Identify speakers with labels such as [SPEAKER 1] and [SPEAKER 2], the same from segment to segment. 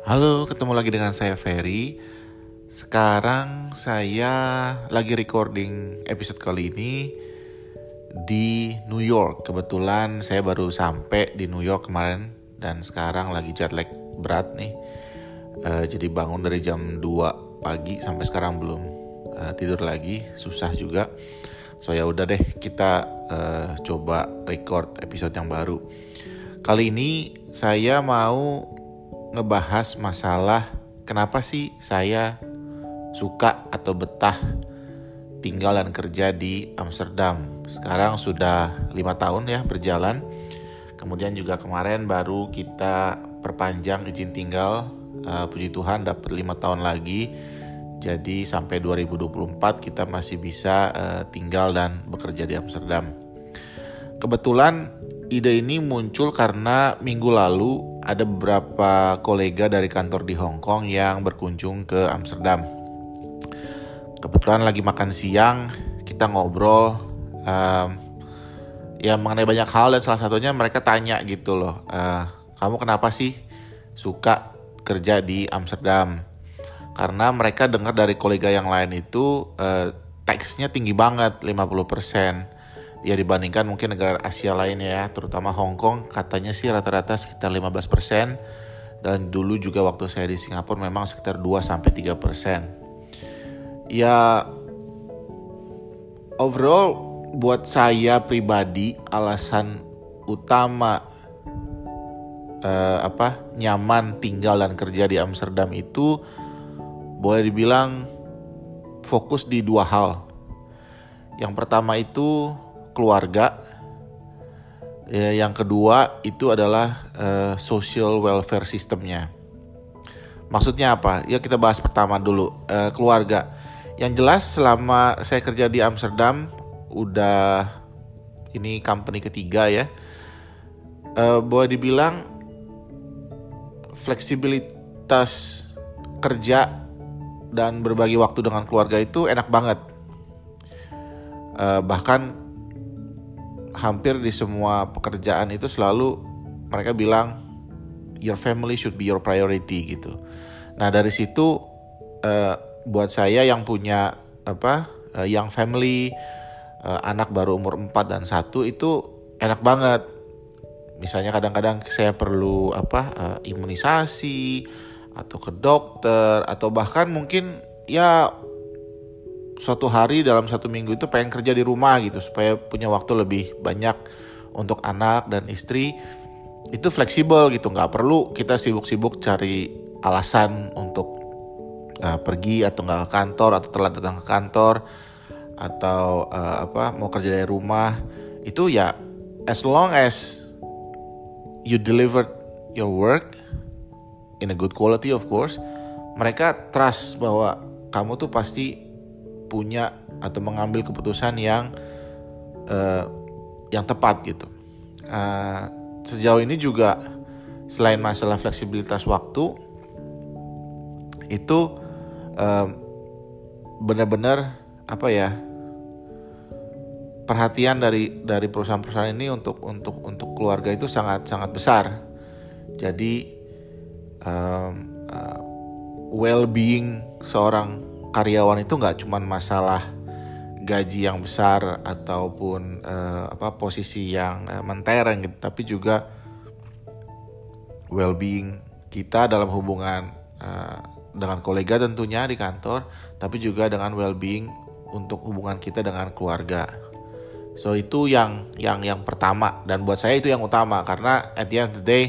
[SPEAKER 1] Halo, ketemu lagi dengan saya Ferry. Sekarang saya lagi recording episode kali ini di New York. Kebetulan saya baru sampai di New York kemarin dan sekarang lagi jet lag berat nih. Uh, jadi bangun dari jam 2 pagi sampai sekarang belum uh, tidur lagi, susah juga. So ya udah deh kita uh, coba record episode yang baru. Kali ini saya mau ngebahas masalah kenapa sih saya suka atau betah tinggal dan kerja di Amsterdam. Sekarang sudah lima tahun ya berjalan. Kemudian juga kemarin baru kita perpanjang izin tinggal. Uh, puji Tuhan dapat lima tahun lagi. Jadi sampai 2024 kita masih bisa uh, tinggal dan bekerja di Amsterdam. Kebetulan ide ini muncul karena minggu lalu ada beberapa kolega dari kantor di Hong Kong yang berkunjung ke Amsterdam. Kebetulan lagi makan siang, kita ngobrol um, ya mengenai banyak hal dan salah satunya mereka tanya gitu loh, uh, kamu kenapa sih suka kerja di Amsterdam? Karena mereka dengar dari kolega yang lain itu uh, teksnya tinggi banget, 50% ya dibandingkan mungkin negara Asia lainnya ya, terutama Hong Kong katanya sih rata-rata sekitar 15% dan dulu juga waktu saya di Singapura memang sekitar 2 sampai 3%. Ya overall buat saya pribadi alasan utama uh, apa nyaman tinggal dan kerja di Amsterdam itu boleh dibilang fokus di dua hal. Yang pertama itu keluarga. Ya, yang kedua itu adalah uh, social welfare sistemnya. Maksudnya apa? Ya kita bahas pertama dulu uh, keluarga. Yang jelas selama saya kerja di Amsterdam udah ini company ketiga ya. Uh, boleh dibilang fleksibilitas kerja dan berbagi waktu dengan keluarga itu enak banget. Uh, bahkan hampir di semua pekerjaan itu selalu mereka bilang your family should be your priority gitu. Nah dari situ uh, buat saya yang punya apa uh, yang family uh, anak baru umur 4 dan satu itu enak banget. Misalnya kadang-kadang saya perlu apa uh, imunisasi atau ke dokter atau bahkan mungkin ya suatu hari dalam satu minggu itu pengen kerja di rumah gitu supaya punya waktu lebih banyak untuk anak dan istri itu fleksibel gitu. Nggak perlu kita sibuk-sibuk cari alasan untuk uh, pergi atau nggak ke kantor atau telat datang ke kantor atau uh, apa mau kerja dari rumah. Itu ya as long as you deliver your work in a good quality of course mereka trust bahwa kamu tuh pasti punya atau mengambil keputusan yang uh, yang tepat gitu. Uh, sejauh ini juga selain masalah fleksibilitas waktu itu uh, benar-benar apa ya perhatian dari dari perusahaan-perusahaan ini untuk untuk untuk keluarga itu sangat sangat besar. Jadi um, uh, well-being seorang karyawan itu nggak cuma masalah gaji yang besar ataupun uh, apa posisi yang uh, mentereng gitu, tapi juga well-being kita dalam hubungan uh, dengan kolega tentunya di kantor, tapi juga dengan well-being untuk hubungan kita dengan keluarga. So itu yang yang yang pertama dan buat saya itu yang utama karena at the end of the day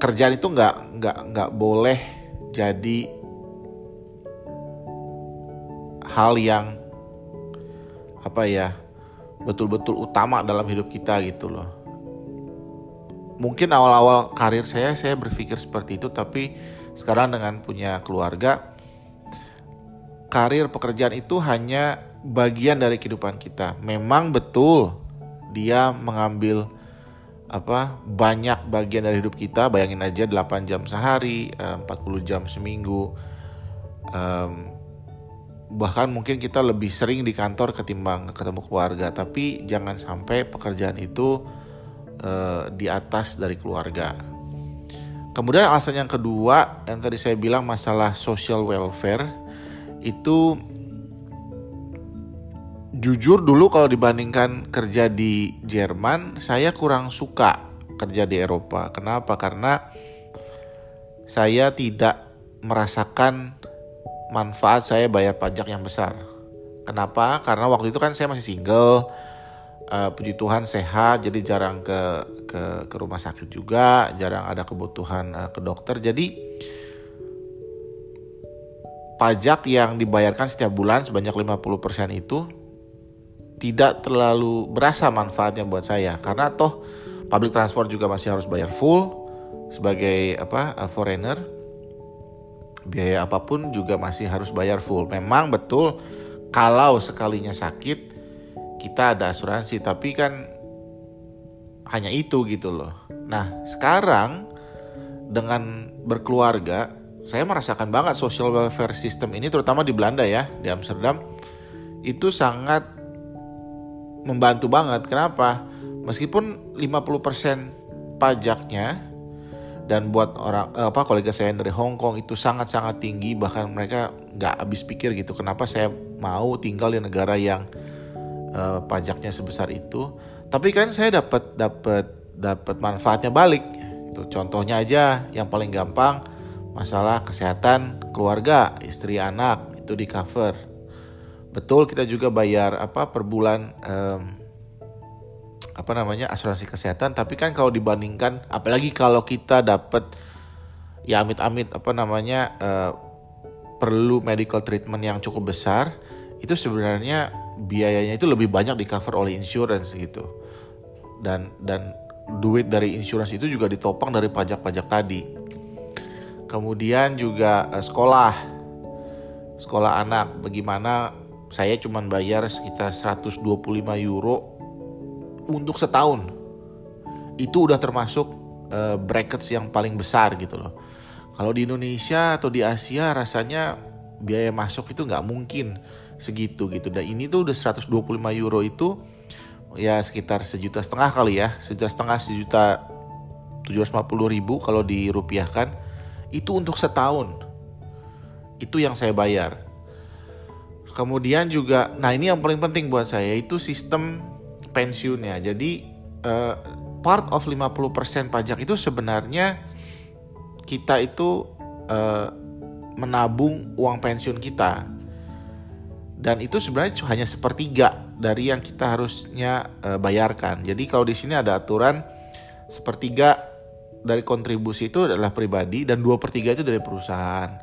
[SPEAKER 1] kerjaan itu nggak nggak nggak boleh jadi hal yang apa ya betul-betul utama dalam hidup kita gitu loh. Mungkin awal-awal karir saya saya berpikir seperti itu tapi sekarang dengan punya keluarga karir pekerjaan itu hanya bagian dari kehidupan kita. Memang betul dia mengambil apa banyak bagian dari hidup kita. Bayangin aja 8 jam sehari, 40 eh, jam seminggu. Bahkan mungkin kita lebih sering di kantor ketimbang ketemu keluarga tapi jangan sampai pekerjaan itu uh, di atas dari keluarga Kemudian alasan yang kedua yang tadi saya bilang masalah social welfare itu jujur dulu kalau dibandingkan kerja di Jerman, saya kurang suka kerja di Eropa. Kenapa? Karena saya tidak merasakan manfaat saya bayar pajak yang besar. Kenapa? Karena waktu itu kan saya masih single, uh, puji Tuhan sehat, jadi jarang ke ke ke rumah sakit juga, jarang ada kebutuhan uh, ke dokter. Jadi pajak yang dibayarkan setiap bulan sebanyak 50% itu tidak terlalu berasa manfaatnya buat saya karena toh public transport juga masih harus bayar full sebagai apa uh, foreigner biaya apa pun juga masih harus bayar full memang betul kalau sekalinya sakit kita ada asuransi tapi kan hanya itu gitu loh nah sekarang dengan berkeluarga saya merasakan banget social welfare system ini terutama di Belanda ya di Amsterdam itu sangat membantu banget. Kenapa? Meskipun 50% pajaknya dan buat orang eh, apa kolega saya dari Hong Kong itu sangat-sangat tinggi bahkan mereka nggak habis pikir gitu kenapa saya mau tinggal di negara yang uh, pajaknya sebesar itu. Tapi kan saya dapat dapat dapat manfaatnya balik itu contohnya aja yang paling gampang masalah kesehatan keluarga istri anak itu di cover. Betul kita juga bayar apa per bulan um, apa namanya asuransi kesehatan. Tapi kan kalau dibandingkan apalagi kalau kita dapat ya amit-amit apa namanya uh, perlu medical treatment yang cukup besar itu sebenarnya biayanya itu lebih banyak di cover oleh insurance gitu. Dan dan duit dari insurance itu juga ditopang dari pajak-pajak tadi. Kemudian juga uh, sekolah. Sekolah anak bagaimana saya cuma bayar sekitar 125 euro untuk setahun. Itu udah termasuk uh, brackets yang paling besar gitu loh. Kalau di Indonesia atau di Asia rasanya biaya masuk itu nggak mungkin segitu gitu. Dan ini tuh udah 125 euro itu ya sekitar sejuta setengah kali ya. Sejuta setengah sejuta 750 ribu kalau dirupiahkan. Itu untuk setahun. Itu yang saya bayar Kemudian juga, nah ini yang paling penting buat saya itu sistem pensiunnya. Jadi uh, part of 50% pajak itu sebenarnya kita itu uh, menabung uang pensiun kita. Dan itu sebenarnya hanya sepertiga dari yang kita harusnya uh, bayarkan. Jadi kalau di sini ada aturan sepertiga dari kontribusi itu adalah pribadi dan dua per tiga itu dari perusahaan.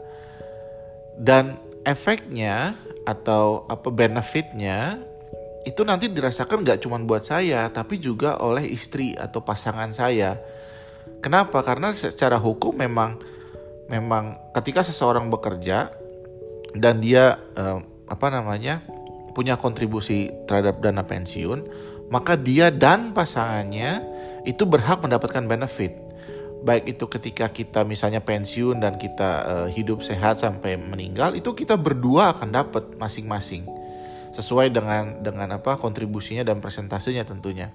[SPEAKER 1] Dan efeknya atau apa benefitnya itu nanti dirasakan nggak cuma buat saya tapi juga oleh istri atau pasangan saya. Kenapa? Karena secara hukum memang memang ketika seseorang bekerja dan dia eh, apa namanya punya kontribusi terhadap dana pensiun, maka dia dan pasangannya itu berhak mendapatkan benefit baik itu ketika kita misalnya pensiun dan kita uh, hidup sehat sampai meninggal itu kita berdua akan dapat masing-masing sesuai dengan dengan apa kontribusinya dan presentasinya tentunya.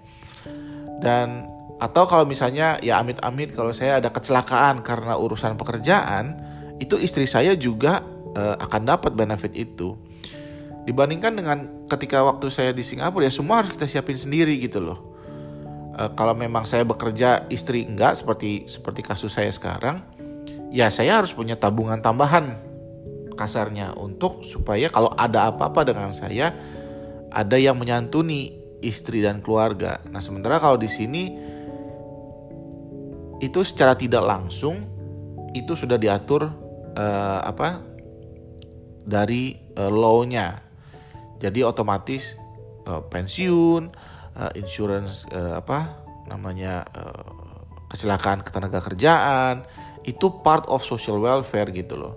[SPEAKER 1] Dan atau kalau misalnya ya amit-amit kalau saya ada kecelakaan karena urusan pekerjaan itu istri saya juga uh, akan dapat benefit itu. Dibandingkan dengan ketika waktu saya di Singapura ya semua harus kita siapin sendiri gitu loh. Uh, kalau memang saya bekerja istri enggak seperti seperti kasus saya sekarang ya saya harus punya tabungan tambahan kasarnya untuk supaya kalau ada apa-apa dengan saya ada yang menyantuni istri dan keluarga. Nah, sementara kalau di sini itu secara tidak langsung itu sudah diatur uh, apa dari uh, law-nya. Jadi otomatis uh, pensiun, uh, insurance uh, apa namanya uh, kecelakaan ketenaga kerjaan itu part of social welfare gitu loh.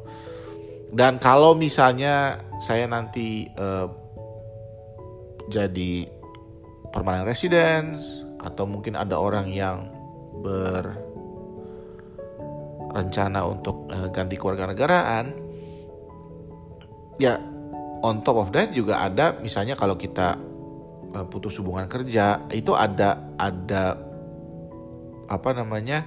[SPEAKER 1] Dan kalau misalnya saya nanti uh, jadi permanent residence atau mungkin ada orang yang berencana untuk uh, ganti keluarga negaraan ya on top of that juga ada misalnya kalau kita Eh, putus hubungan kerja itu ada ada apa namanya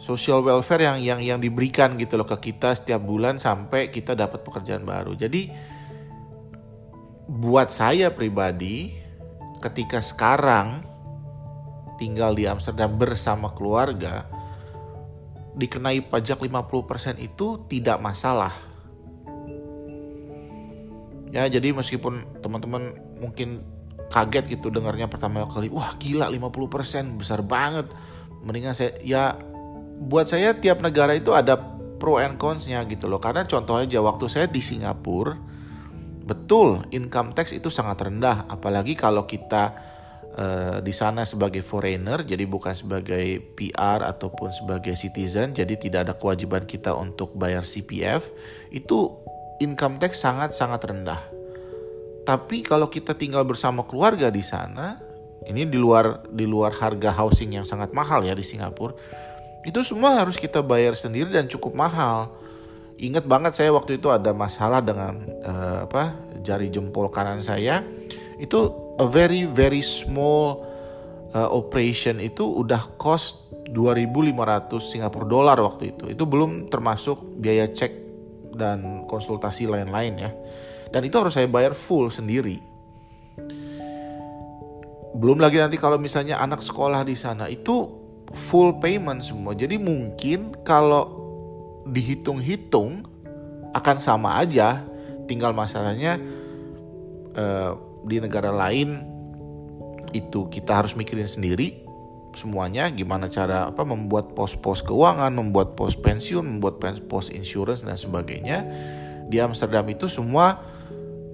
[SPEAKER 1] social welfare yang yang yang diberikan gitu loh ke kita setiap bulan sampai kita dapat pekerjaan baru. Jadi buat saya pribadi ketika sekarang tinggal di Amsterdam bersama keluarga dikenai pajak 50% itu tidak masalah. Ya, jadi meskipun teman-teman mungkin kaget gitu dengarnya pertama kali, wah gila 50% besar banget. Mendingan saya ya buat saya tiap negara itu ada pro and cons-nya gitu loh. Karena contohnya aja waktu saya di Singapura, betul income tax itu sangat rendah. Apalagi kalau kita uh, di sana sebagai foreigner, jadi bukan sebagai PR ataupun sebagai citizen, jadi tidak ada kewajiban kita untuk bayar CPF. Itu income tax sangat-sangat rendah. Tapi kalau kita tinggal bersama keluarga di sana, ini di luar di luar harga housing yang sangat mahal ya di Singapura itu semua harus kita bayar sendiri dan cukup mahal. Ingat banget saya waktu itu ada masalah dengan uh, apa jari jempol kanan saya. Itu a very very small uh, operation itu udah cost 2.500 Singapura dolar waktu itu. Itu belum termasuk biaya cek dan konsultasi lain-lain ya. Dan itu harus saya bayar full sendiri. Belum lagi nanti kalau misalnya anak sekolah di sana itu full payment semua. Jadi mungkin kalau dihitung-hitung akan sama aja. Tinggal masalahnya uh, di negara lain itu kita harus mikirin sendiri semuanya gimana cara apa membuat pos-pos keuangan, membuat pos pensiun, membuat pos insurance dan sebagainya. Di Amsterdam itu semua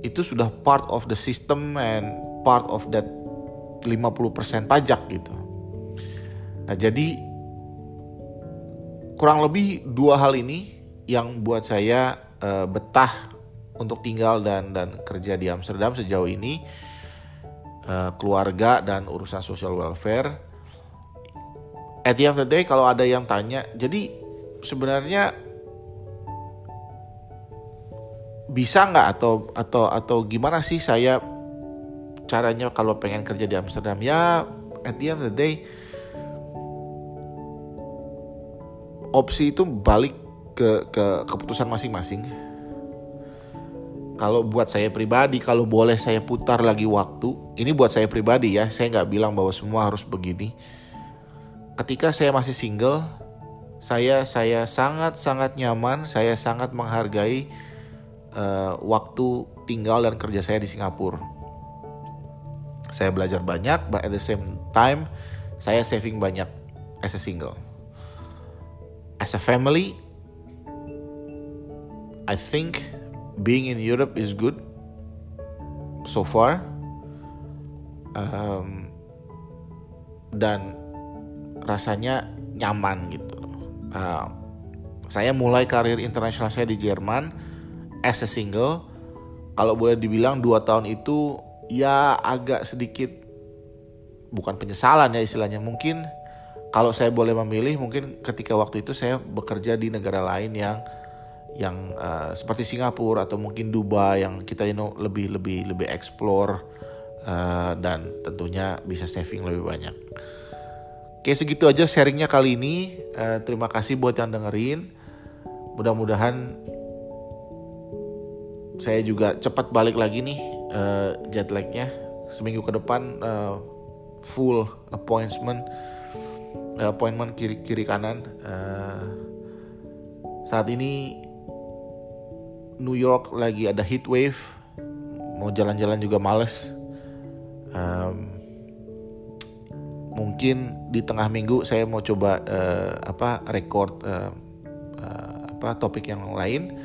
[SPEAKER 1] itu sudah part of the system and part of that 50% pajak gitu. Nah, jadi kurang lebih dua hal ini yang buat saya uh, betah untuk tinggal dan dan kerja di Amsterdam sejauh ini uh, keluarga dan urusan social welfare. At the end of the day kalau ada yang tanya, jadi sebenarnya bisa nggak atau atau atau gimana sih saya caranya kalau pengen kerja di Amsterdam ya at the end of the day opsi itu balik ke ke keputusan masing-masing. Kalau buat saya pribadi, kalau boleh saya putar lagi waktu, ini buat saya pribadi ya, saya nggak bilang bahwa semua harus begini. Ketika saya masih single, saya saya sangat sangat nyaman, saya sangat menghargai uh, waktu tinggal dan kerja saya di Singapura. Saya belajar banyak, but at the same time saya saving banyak as a single as a family, I think being in Europe is good so far. Um, dan rasanya nyaman gitu. Uh, saya mulai karir internasional saya di Jerman as a single. Kalau boleh dibilang dua tahun itu ya agak sedikit bukan penyesalan ya istilahnya mungkin kalau saya boleh memilih mungkin ketika waktu itu saya bekerja di negara lain yang yang uh, seperti Singapura atau mungkin Dubai yang kita you know, lebih lebih lebih explore uh, dan tentunya bisa saving lebih banyak. Oke segitu aja sharingnya kali ini. Uh, terima kasih buat yang dengerin. Mudah-mudahan saya juga cepat balik lagi nih uh, jet lagnya seminggu ke depan uh, full appointment appointment kiri kiri kanan. Uh, saat ini New York lagi ada heat wave. Mau jalan-jalan juga males. Um, mungkin di tengah minggu saya mau coba uh, apa record uh, uh, apa topik yang lain.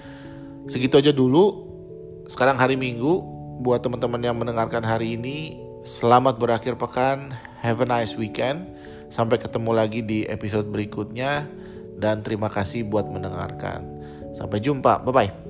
[SPEAKER 1] Segitu aja dulu. Sekarang hari minggu. Buat teman-teman yang mendengarkan hari ini selamat berakhir pekan. Have a nice weekend Sampai ketemu lagi di episode berikutnya dan terima kasih buat mendengarkan. Sampai jumpa. Bye bye.